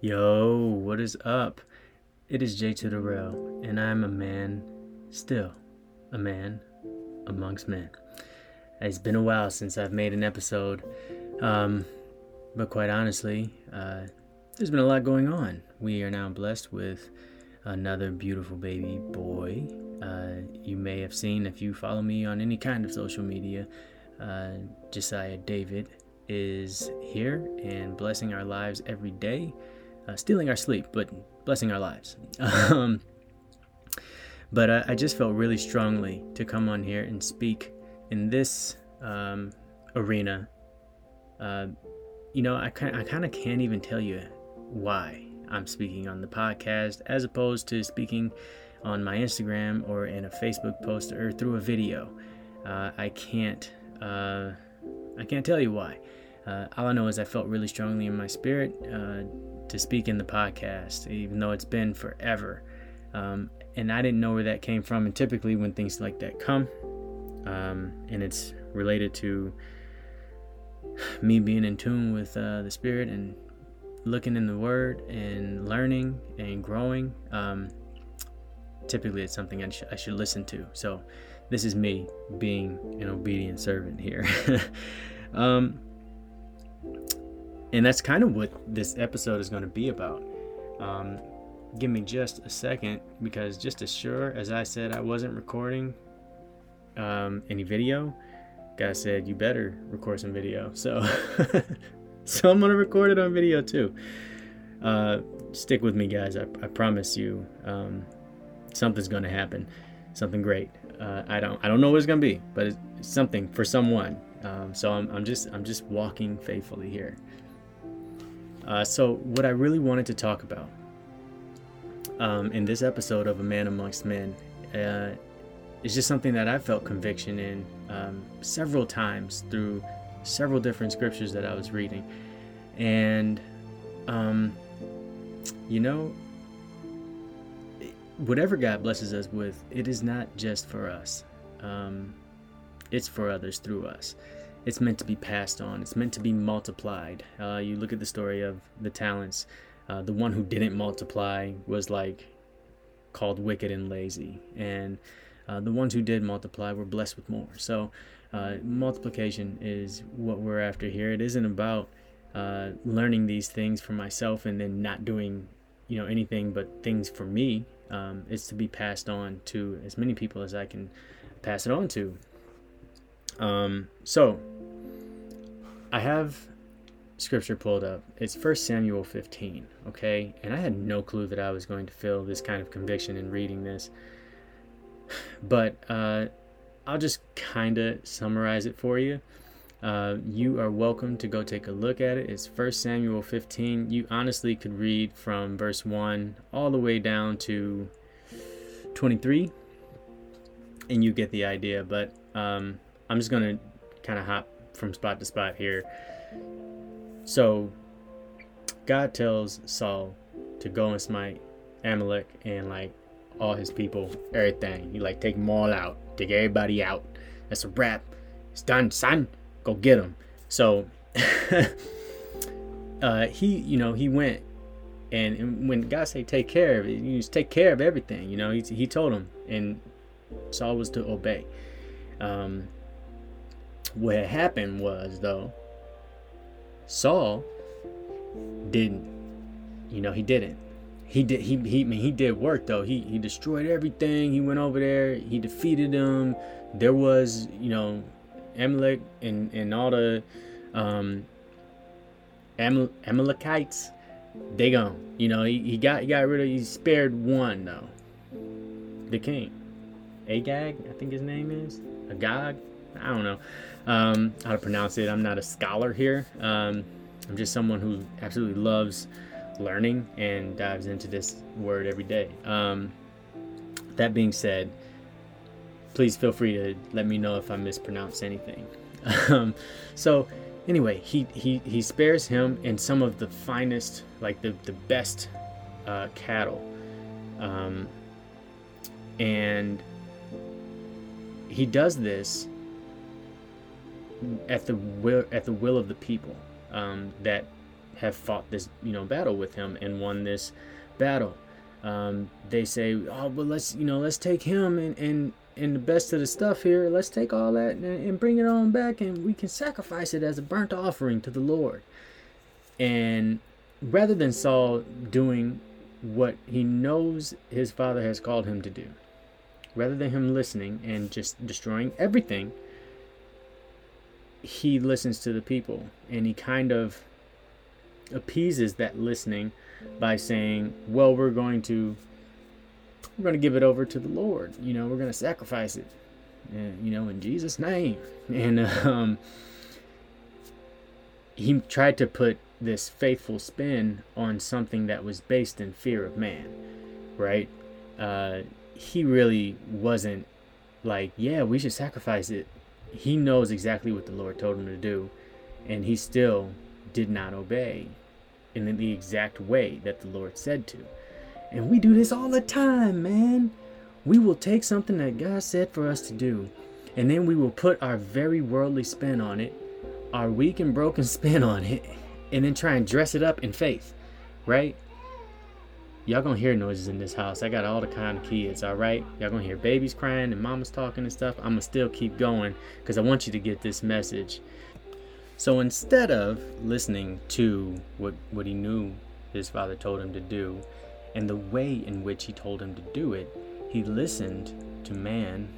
Yo, what is up? It is Jay to the and I'm a man, still a man amongst men. It's been a while since I've made an episode, um, but quite honestly, uh, there's been a lot going on. We are now blessed with another beautiful baby boy. Uh, you may have seen if you follow me on any kind of social media, uh, Josiah David is here and blessing our lives every day uh, stealing our sleep, but blessing our lives. um, but I, I, just felt really strongly to come on here and speak in this um, arena. Uh, you know, I, I kind of can't even tell you why I'm speaking on the podcast as opposed to speaking on my Instagram or in a Facebook post or through a video. Uh, I can't. Uh, I can't tell you why. Uh, all I know is I felt really strongly in my spirit uh, to speak in the podcast, even though it's been forever. Um, and I didn't know where that came from. And typically, when things like that come, um, and it's related to me being in tune with uh, the Spirit and looking in the Word and learning and growing, um, typically it's something I, sh- I should listen to. So, this is me being an obedient servant here. um, and that's kind of what this episode is going to be about. Um, give me just a second because just as sure as I said I wasn't recording um, any video, guy said you better record some video. So, so I'm gonna record it on video too. Uh, stick with me, guys. I, I promise you, um, something's gonna happen, something great. Uh, I don't I don't know what it's gonna be, but it's something for someone. Um, so I'm, I'm just I'm just walking faithfully here. Uh, so, what I really wanted to talk about um, in this episode of A Man Amongst Men uh, is just something that I felt conviction in um, several times through several different scriptures that I was reading. And, um, you know, whatever God blesses us with, it is not just for us, um, it's for others through us it's meant to be passed on. It's meant to be multiplied. Uh, you look at the story of the talents. Uh, the one who didn't multiply was like called wicked and lazy, and uh, the ones who did multiply were blessed with more. So, uh, multiplication is what we're after here. It isn't about uh, learning these things for myself and then not doing, you know, anything but things for me. Um, it's to be passed on to as many people as I can pass it on to. Um, so, I have scripture pulled up. It's First Samuel 15, okay? And I had no clue that I was going to feel this kind of conviction in reading this. But uh, I'll just kind of summarize it for you. Uh, you are welcome to go take a look at it. It's 1 Samuel 15. You honestly could read from verse 1 all the way down to 23, and you get the idea. But um, I'm just going to kind of hop from spot to spot here. So, God tells Saul to go and smite Amalek and like all his people, everything. He like take them all out, take everybody out. That's a wrap. It's done, son. Go get him. So, uh, he, you know, he went and, and, when God say take care of it, you just take care of everything. You know, he, he told him, and Saul was to obey. Um, what happened was though, Saul didn't. You know, he didn't. He did. He he. I mean, he did work though. He he destroyed everything. He went over there. He defeated them. There was, you know, Amalek and and all the um, Amal- Amalekites. They gone. You know, he, he got he got rid of. He spared one though. The king, Agag, I think his name is Agag. I don't know um, how to pronounce it. I'm not a scholar here. Um, I'm just someone who absolutely loves learning and dives into this word every day. Um, that being said, please feel free to let me know if I mispronounce anything. Um, so, anyway, he, he, he spares him and some of the finest, like the, the best uh, cattle. Um, and he does this at the will at the will of the people um, that have fought this you know battle with him and won this battle. Um, they say, oh, well, let's you know let's take him and and and the best of the stuff here. Let's take all that and, and bring it on back, and we can sacrifice it as a burnt offering to the Lord. And rather than Saul doing what he knows his father has called him to do, rather than him listening and just destroying everything, he listens to the people and he kind of appeases that listening by saying, "Well, we're going to we're going to give it over to the Lord. You know, we're going to sacrifice it. And, you know, in Jesus' name." And um, he tried to put this faithful spin on something that was based in fear of man, right? Uh, he really wasn't like, "Yeah, we should sacrifice it." He knows exactly what the Lord told him to do, and he still did not obey in the exact way that the Lord said to. And we do this all the time, man. We will take something that God said for us to do, and then we will put our very worldly spin on it, our weak and broken spin on it, and then try and dress it up in faith, right? Y'all gonna hear noises in this house. I got all the kind of kids, all right? Y'all gonna hear babies crying and mamas talking and stuff. I'm gonna still keep going because I want you to get this message. So instead of listening to what, what he knew his father told him to do and the way in which he told him to do it, he listened to man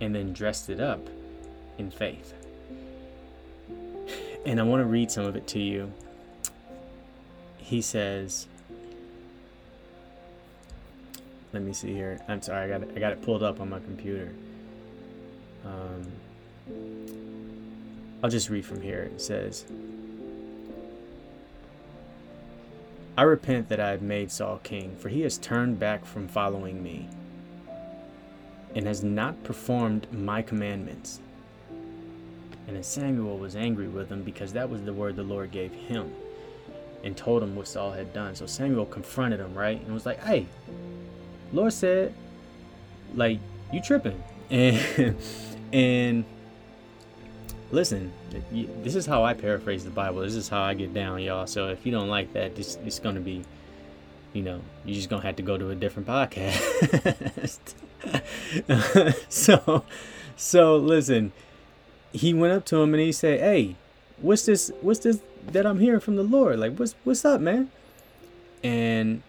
and then dressed it up in faith. And I want to read some of it to you. He says, let me see here. I'm sorry, I got it, I got it pulled up on my computer. Um, I'll just read from here. It says, I repent that I have made Saul king, for he has turned back from following me and has not performed my commandments. And then Samuel was angry with him because that was the word the Lord gave him and told him what Saul had done. So Samuel confronted him, right? And was like, hey, Lord said, like, you tripping. And, and listen, this is how I paraphrase the Bible. This is how I get down, y'all. So if you don't like that, it's gonna be, you know, you're just gonna have to go to a different podcast. so, so listen. He went up to him and he said, "Hey, what's this? What's this that I'm hearing from the Lord? Like, what's what's up, man?" And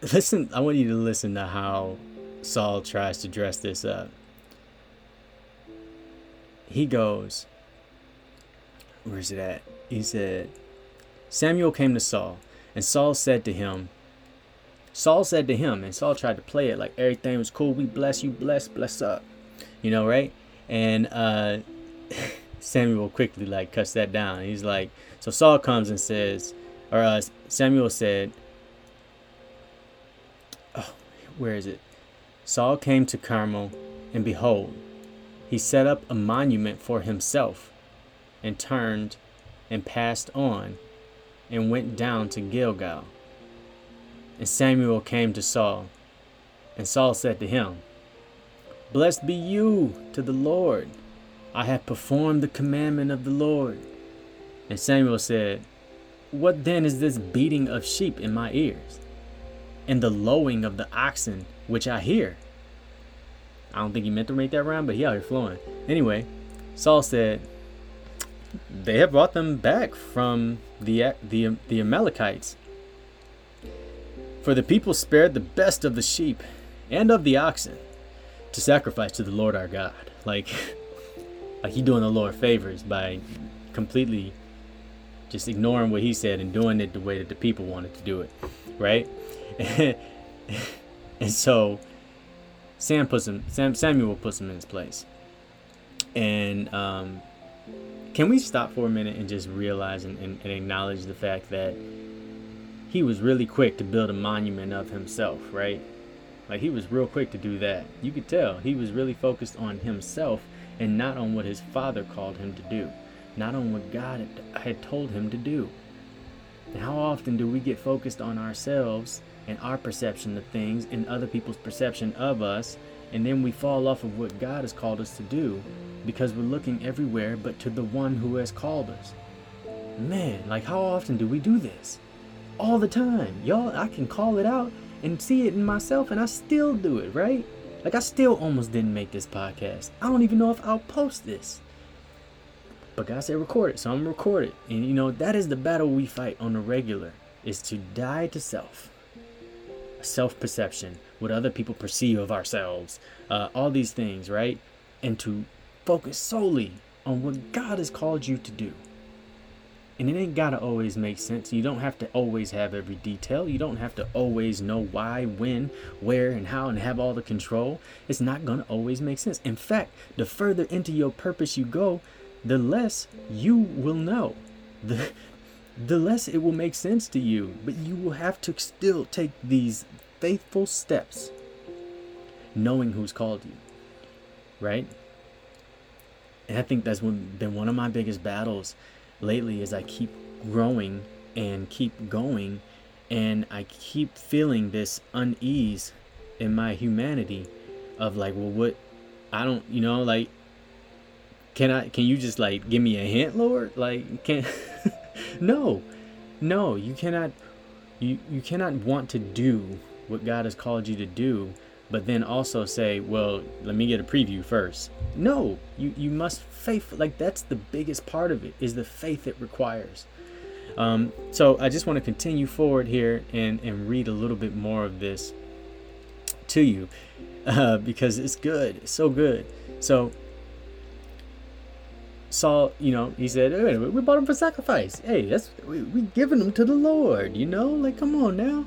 listen, I want you to listen to how Saul tries to dress this up he goes, Where's it at? He said, Samuel came to Saul, and Saul said to him, Saul said to him, and Saul tried to play it like everything was cool. We bless you, bless, bless up. You know, right? And uh, Samuel quickly like cuts that down. He's like, so Saul comes and says, or uh, Samuel said, oh, where is it? Saul came to Carmel, and behold, he set up a monument for himself and turned and passed on and went down to Gilgal. And Samuel came to Saul, and Saul said to him, Blessed be you to the Lord. I have performed the commandment of the Lord. And Samuel said, What then is this beating of sheep in my ears, and the lowing of the oxen which I hear? I don't think he meant to make that rhyme, but he out here flowing. Anyway, Saul said, "They have brought them back from the the the Amalekites. For the people spared the best of the sheep and of the oxen to sacrifice to the Lord our God." Like, like he doing the Lord favors by completely just ignoring what he said and doing it the way that the people wanted to do it, right? and so Sam puts him. Sam Samuel puts him in his place. And um, can we stop for a minute and just realize and, and, and acknowledge the fact that he was really quick to build a monument of himself, right? Like he was real quick to do that. You could tell he was really focused on himself and not on what his father called him to do, not on what God had told him to do. How often do we get focused on ourselves and our perception of things and other people's perception of us And then we fall off of what God has called us to do because we're looking everywhere but to the one who has called us. Man, like how often do we do this? All the time. Y'all, I can call it out and see it in myself and I still do it, right? Like I still almost didn't make this podcast. I don't even know if I'll post this. But God said record it, so I'm gonna record it. And you know, that is the battle we fight on the regular, is to die to self. Self-perception, what other people perceive of ourselves, uh, all these things, right? And to focus solely on what God has called you to do. And it ain't gotta always make sense. You don't have to always have every detail. You don't have to always know why, when, where, and how, and have all the control. It's not gonna always make sense. In fact, the further into your purpose you go, the less you will know. The, the less it will make sense to you. But you will have to still take these faithful steps, knowing who's called you. Right? And I think that's been one of my biggest battles lately as I keep growing and keep going and I keep feeling this unease in my humanity of like, well, what I don't, you know, like, can I, can you just like give me a hint, Lord? Like, can, no, no, you cannot, you, you cannot want to do what God has called you to do but then also say, well, let me get a preview first. No, you, you must faith. Like that's the biggest part of it is the faith it requires. Um, so I just want to continue forward here and, and read a little bit more of this to you uh, because it's good. It's so good. So Saul, you know, he said, hey, we bought him for sacrifice. Hey, that's we, we giving him to the Lord, you know? Like, come on now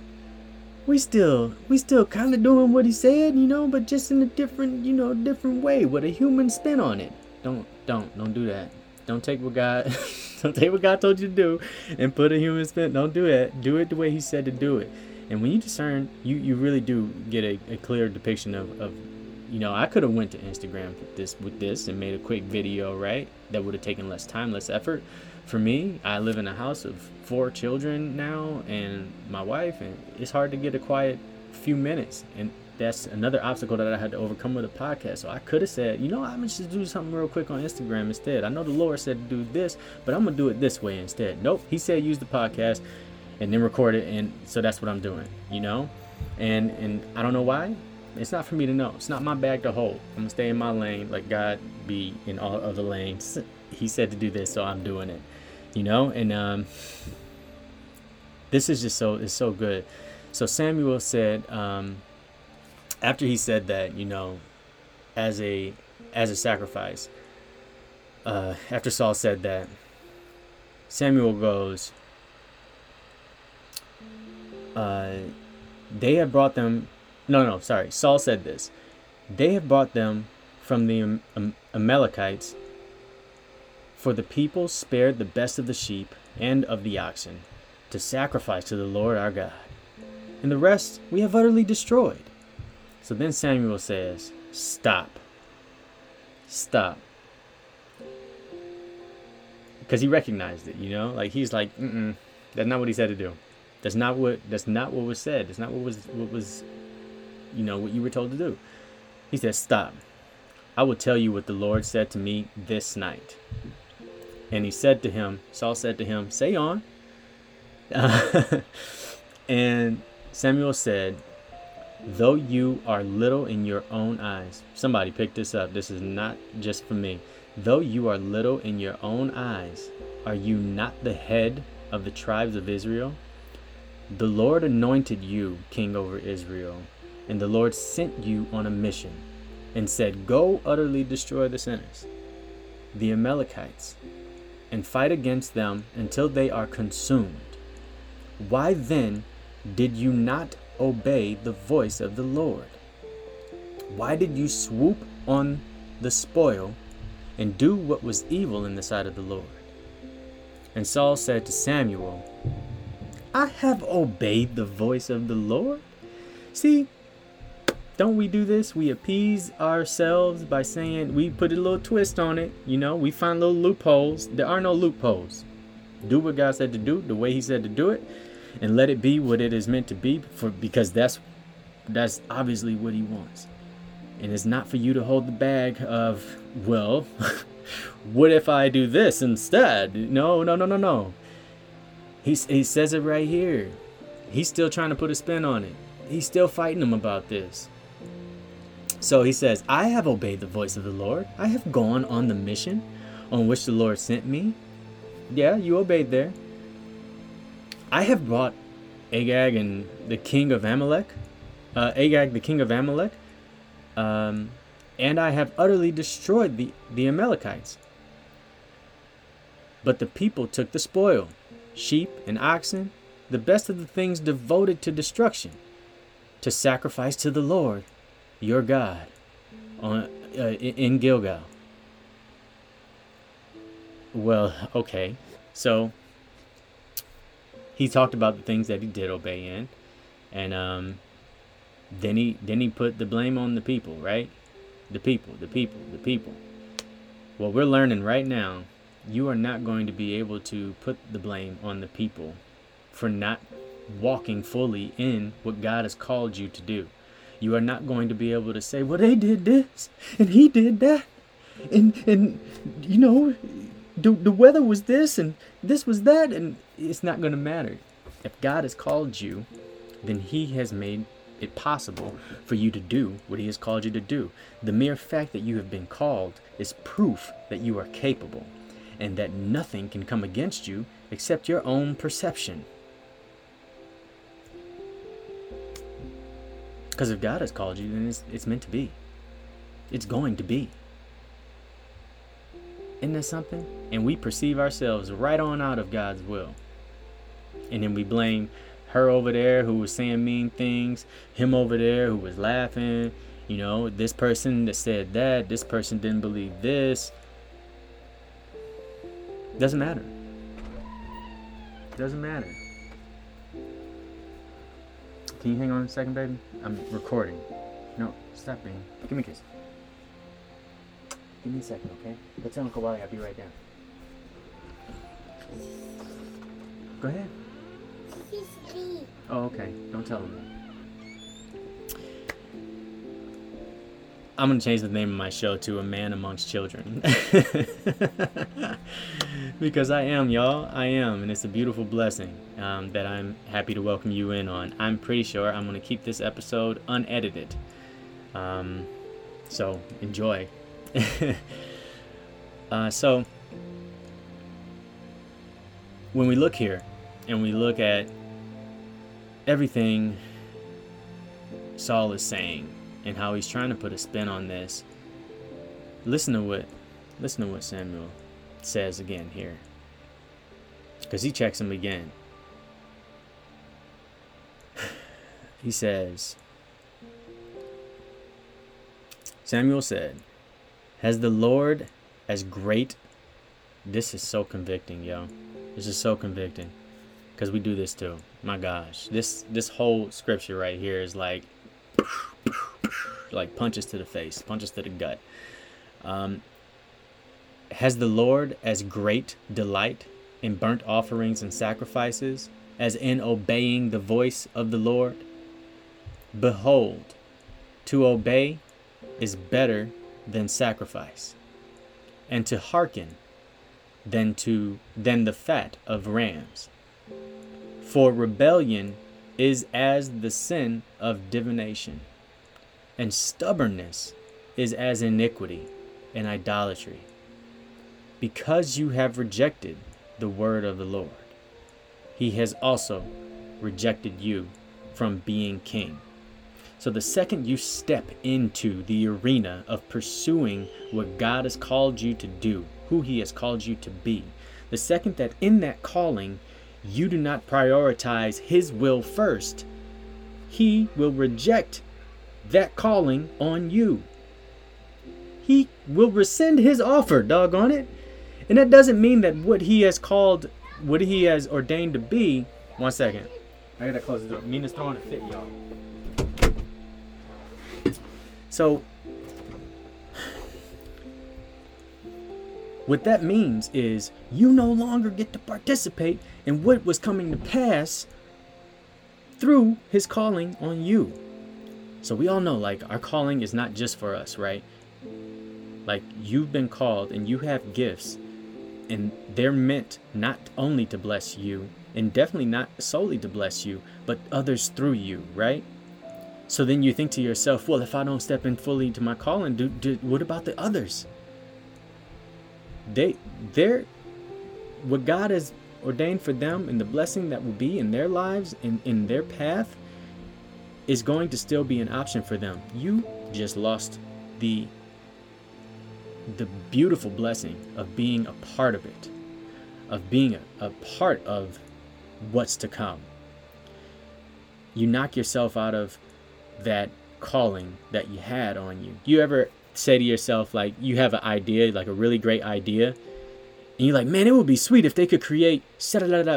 we still we still kind of doing what he said, you know, but just in a different, you know, different way with a human spin on it. Don't don't don't do that. Don't take what God don't take what God told you to do and put a human spin. Don't do it. Do it the way he said to do it. And when you discern, you you really do get a, a clear depiction of, of you know, I could have went to Instagram this with this and made a quick video, right? That would have taken less time, less effort for me, I live in a house of four children now and my wife, and it's hard to get a quiet few minutes. And that's another obstacle that I had to overcome with a podcast. So I could have said, you know, I'm just do something real quick on Instagram instead. I know the Lord said to do this, but I'm gonna do it this way instead. Nope, He said use the podcast and then record it, and so that's what I'm doing. You know, and and I don't know why. It's not for me to know. It's not my bag to hold. I'm gonna stay in my lane, Let God be in all other lanes. He said to do this, so I'm doing it you know and um, this is just so it's so good so samuel said um, after he said that you know as a as a sacrifice uh, after saul said that samuel goes uh, they have brought them no no sorry saul said this they have brought them from the amalekites for the people spared the best of the sheep and of the oxen to sacrifice to the Lord our God. And the rest we have utterly destroyed. So then Samuel says, Stop. Stop. Because he recognized it, you know? Like he's like, mm that's not what he said to do. That's not what that's not what was said. That's not what was what was you know what you were told to do. He said, Stop. I will tell you what the Lord said to me this night. And he said to him, Saul said to him, Say on. And Samuel said, Though you are little in your own eyes, somebody pick this up. This is not just for me. Though you are little in your own eyes, are you not the head of the tribes of Israel? The Lord anointed you king over Israel, and the Lord sent you on a mission and said, Go utterly destroy the sinners, the Amalekites, and fight against them until they are consumed. Why then did you not obey the voice of the Lord? Why did you swoop on the spoil and do what was evil in the sight of the Lord? And Saul said to Samuel, I have obeyed the voice of the Lord. See, don't we do this? We appease ourselves by saying we put a little twist on it. You know, we find little loopholes. There are no loopholes. Do what God said to do, the way He said to do it, and let it be what it is meant to be. For because that's that's obviously what He wants. And it's not for you to hold the bag of, well, what if I do this instead? No, no, no, no, no. He, he says it right here. He's still trying to put a spin on it. He's still fighting him about this. So he says, I have obeyed the voice of the Lord. I have gone on the mission on which the Lord sent me. Yeah, you obeyed there. I have brought Agag and the king of Amalek, uh, Agag the king of Amalek, um, and I have utterly destroyed the, the Amalekites. But the people took the spoil sheep and oxen, the best of the things devoted to destruction, to sacrifice to the Lord your God on, uh, in Gilgal. Well, okay. So he talked about the things that he did obey in, and um, then he then he put the blame on the people, right? The people, the people, the people. Well, we're learning right now. You are not going to be able to put the blame on the people for not walking fully in what God has called you to do. You are not going to be able to say, "Well, they did this and he did that," and and you know, the the weather was this and this was that, and it's not going to matter. If God has called you, then He has made it possible for you to do what He has called you to do. The mere fact that you have been called is proof that you are capable and that nothing can come against you except your own perception. Because if God has called you, then it's, it's meant to be. It's going to be. Isn't that something? And we perceive ourselves right on out of God's will. And then we blame her over there who was saying mean things, him over there who was laughing, you know, this person that said that, this person didn't believe this. Doesn't matter. Doesn't matter. Can you hang on a second, baby? I'm recording. No, stop being. Give me a kiss. Give me a second, okay? Go tell Uncle Wally I'll be right down. Go ahead. Oh, okay. Don't tell him I'm gonna change the name of my show to A Man Amongst Children. because I am, y'all. I am, and it's a beautiful blessing um, that I'm happy to welcome you in on. I'm pretty sure I'm gonna keep this episode unedited. Um, so enjoy. uh, so when we look here and we look at everything Saul is saying and how he's trying to put a spin on this. Listen to what listen to what Samuel says again here. Cuz he checks him again. he says Samuel said, "Has the Lord as great This is so convicting, yo. This is so convicting because we do this too. My gosh, this this whole scripture right here is like like punches to the face, punches to the gut. Um, has the Lord as great delight in burnt offerings and sacrifices as in obeying the voice of the Lord? Behold, to obey is better than sacrifice, and to hearken than to than the fat of rams. For rebellion is as the sin of divination, and stubbornness is as iniquity and idolatry. Because you have rejected the word of the Lord, he has also rejected you from being king. So, the second you step into the arena of pursuing what God has called you to do, who He has called you to be, the second that in that calling you do not prioritize His will first, He will reject that calling on you. He will rescind His offer, doggone it. And that doesn't mean that what He has called, what He has ordained to be. One second. I gotta close the door. Mina's throwing a fit, y'all. So, what that means is you no longer get to participate in what was coming to pass through his calling on you. So we all know like our calling is not just for us, right? Like you've been called and you have gifts and they're meant not only to bless you and definitely not solely to bless you, but others through you, right? So then you think to yourself, well, if I don't step in fully to my calling, do, do what about the others? They they're what God has ordained for them and the blessing that will be in their lives and in their path is going to still be an option for them. You just lost the the beautiful blessing of being a part of it, of being a, a part of what's to come. You knock yourself out of that calling that you had on you. You ever say to yourself, like, you have an idea, like a really great idea, and you're like, man, it would be sweet if they could create,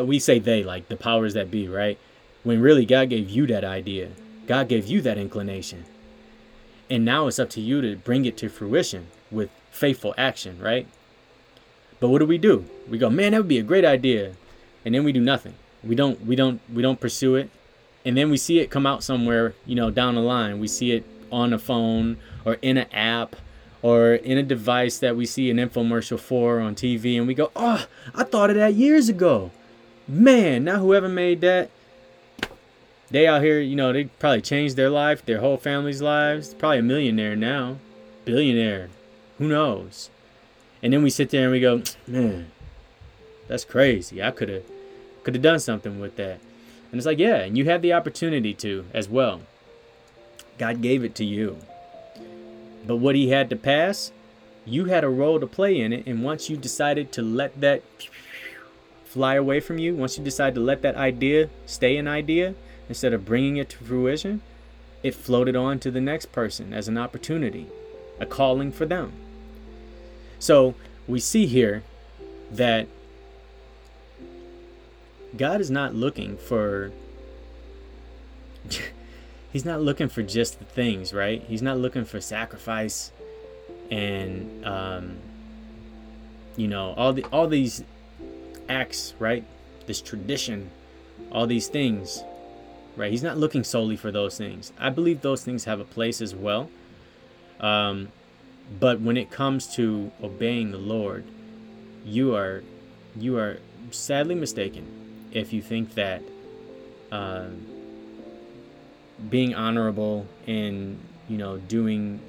we say they, like the powers that be, right? When really God gave you that idea, God gave you that inclination. And now it's up to you to bring it to fruition with faithful action, right? But what do we do? We go, man, that would be a great idea. And then we do nothing. We don't we don't we don't pursue it. And then we see it come out somewhere, you know, down the line. We see it on a phone or in an app or in a device that we see an infomercial for on TV and we go, "Oh, I thought of that years ago." Man, now whoever made that they out here, you know, they probably changed their life, their whole family's lives. Probably a millionaire now, billionaire. Who knows? And then we sit there and we go, man, that's crazy. I could have could have done something with that. And it's like, yeah, and you had the opportunity to as well. God gave it to you. But what he had to pass, you had a role to play in it. And once you decided to let that fly away from you, once you decide to let that idea stay an idea instead of bringing it to fruition, it floated on to the next person as an opportunity, a calling for them. So we see here that God is not looking for he's not looking for just the things, right? He's not looking for sacrifice and um, you know all the all these acts, right? This tradition, all these things, right? He's not looking solely for those things. I believe those things have a place as well. Um, but when it comes to obeying the Lord, you are you are sadly mistaken if you think that uh, being honorable and you know doing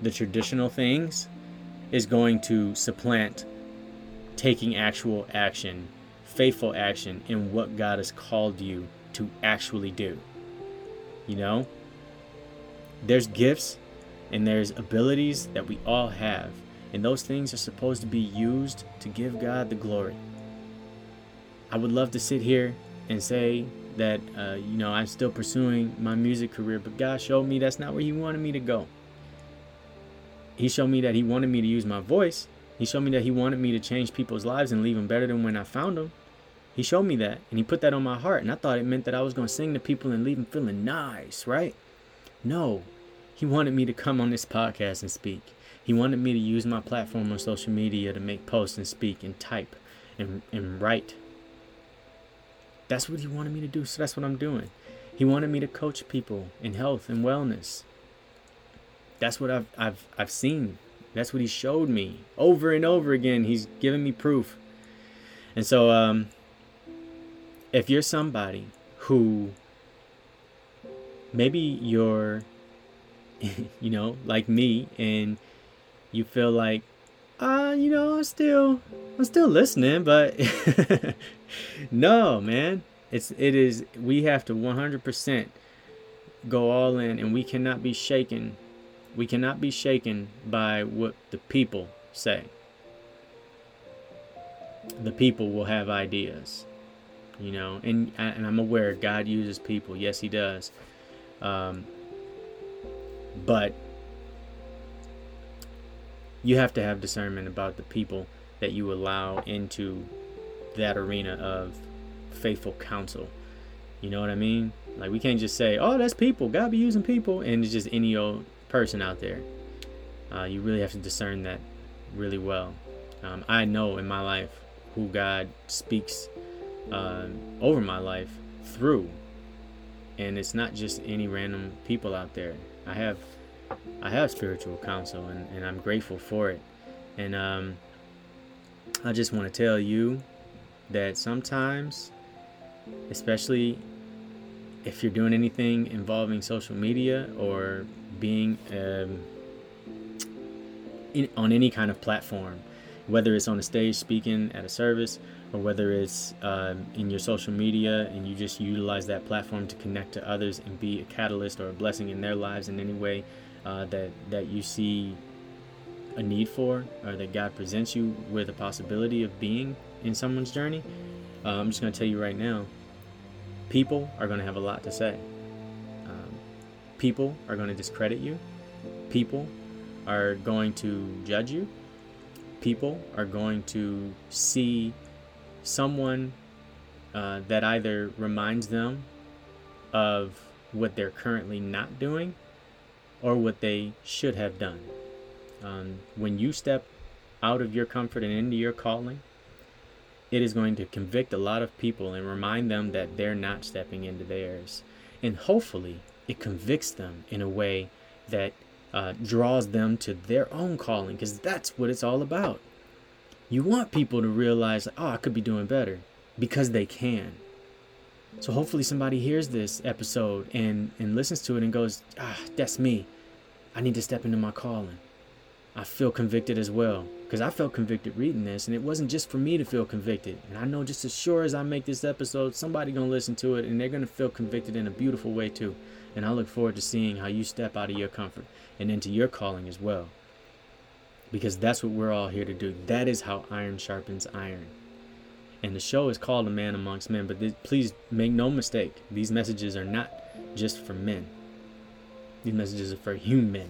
the traditional things is going to supplant taking actual action, faithful action in what God has called you to actually do. You know, there's gifts and there's abilities that we all have, and those things are supposed to be used to give God the glory. I would love to sit here and say that, uh, you know, I'm still pursuing my music career, but God showed me that's not where He wanted me to go. He showed me that He wanted me to use my voice. He showed me that He wanted me to change people's lives and leave them better than when I found them. He showed me that, and He put that on my heart, and I thought it meant that I was going to sing to people and leave them feeling nice, right? No, he wanted me to come on this podcast and speak. He wanted me to use my platform on social media to make posts and speak and type and, and write. That's what he wanted me to do, so that's what I'm doing. He wanted me to coach people in health and wellness. That's what I've I've I've seen. That's what he showed me over and over again. He's given me proof. And so um if you're somebody who maybe you're you know, like me, and you feel like, uh, you know, I'm still, I'm still listening, but no, man, it's, it is, we have to 100% go all in, and we cannot be shaken. We cannot be shaken by what the people say. The people will have ideas, you know, and and I'm aware God uses people. Yes, He does. Um, but you have to have discernment about the people that you allow into that arena of faithful counsel. You know what I mean? Like we can't just say, "Oh, that's people. God be using people," and it's just any old person out there. Uh, you really have to discern that really well. Um, I know in my life who God speaks uh, over my life through, and it's not just any random people out there. I have I have spiritual counsel, and, and I'm grateful for it. And um, I just want to tell you that sometimes, especially if you're doing anything involving social media or being um, in, on any kind of platform, whether it's on a stage speaking at a service or whether it's um, in your social media and you just utilize that platform to connect to others and be a catalyst or a blessing in their lives in any way uh, that that you see a need for or that God presents you with a possibility of being in someone's journey, uh, I'm just going to tell you right now people are going to have a lot to say. Um, people are going to discredit you. People are going to judge you. People are going to see someone uh, that either reminds them of what they're currently not doing or what they should have done. Um, when you step out of your comfort and into your calling, it is going to convict a lot of people and remind them that they're not stepping into theirs. And hopefully, it convicts them in a way that uh, draws them to their own calling, because that's what it's all about. You want people to realize, oh, I could be doing better because they can. So hopefully somebody hears this episode and, and listens to it and goes, ah, that's me. I need to step into my calling. I feel convicted as well because I felt convicted reading this, and it wasn't just for me to feel convicted. And I know just as sure as I make this episode, somebody gonna listen to it, and they're gonna feel convicted in a beautiful way too. And I look forward to seeing how you step out of your comfort and into your calling as well, because that's what we're all here to do. That is how iron sharpens iron. And the show is called A Man Amongst Men, but please make no mistake, these messages are not just for men. These messages are for human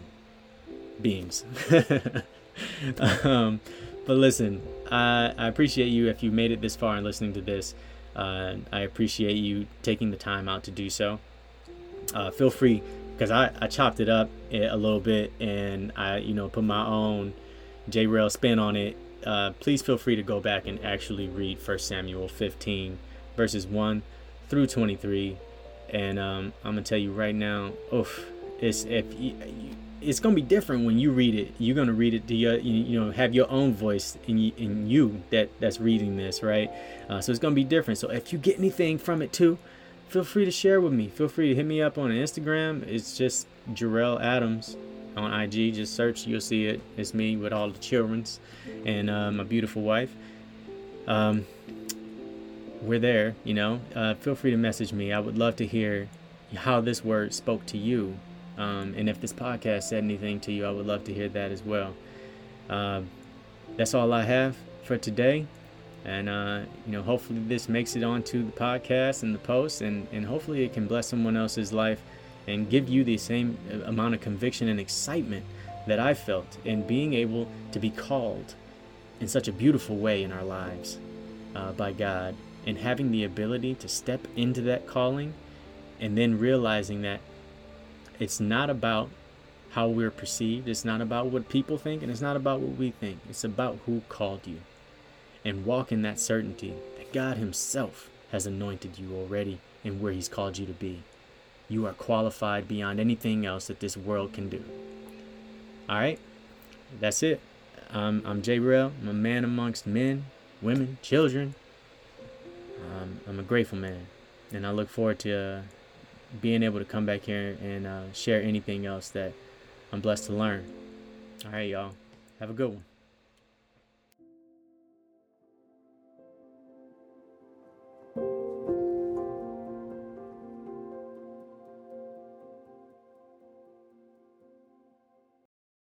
beings. um, but listen, I, I appreciate you if you made it this far and listening to this. Uh, I appreciate you taking the time out to do so. Uh, feel free because I, I chopped it up a little bit and I you know put my own J Rail spin on it. Uh, please feel free to go back and actually read First Samuel 15 verses 1 through 23. And um, I'm gonna tell you right now, oof, it's if you, it's gonna be different when you read it. You're gonna read it to your, you know, have your own voice in you, in you that that's reading this, right? Uh, so it's gonna be different. So if you get anything from it too, feel free to share with me. Feel free to hit me up on Instagram. It's just Jarrell Adams on IG. Just search, you'll see it. It's me with all the childrens and uh, my beautiful wife. Um, we're there, you know. Uh, feel free to message me. I would love to hear how this word spoke to you um, and if this podcast said anything to you, I would love to hear that as well. Uh, that's all I have for today. And, uh, you know, hopefully this makes it onto the podcast and the post, and, and hopefully it can bless someone else's life and give you the same amount of conviction and excitement that I felt in being able to be called in such a beautiful way in our lives uh, by God and having the ability to step into that calling and then realizing that it's not about how we're perceived. It's not about what people think, and it's not about what we think. It's about who called you. And walk in that certainty that God Himself has anointed you already and where He's called you to be. You are qualified beyond anything else that this world can do. All right, that's it. I'm Jay Rail. I'm a man amongst men, women, children. Um, I'm a grateful man, and I look forward to. Uh, being able to come back here and uh, share anything else that I'm blessed to learn. All right, y'all. Have a good one.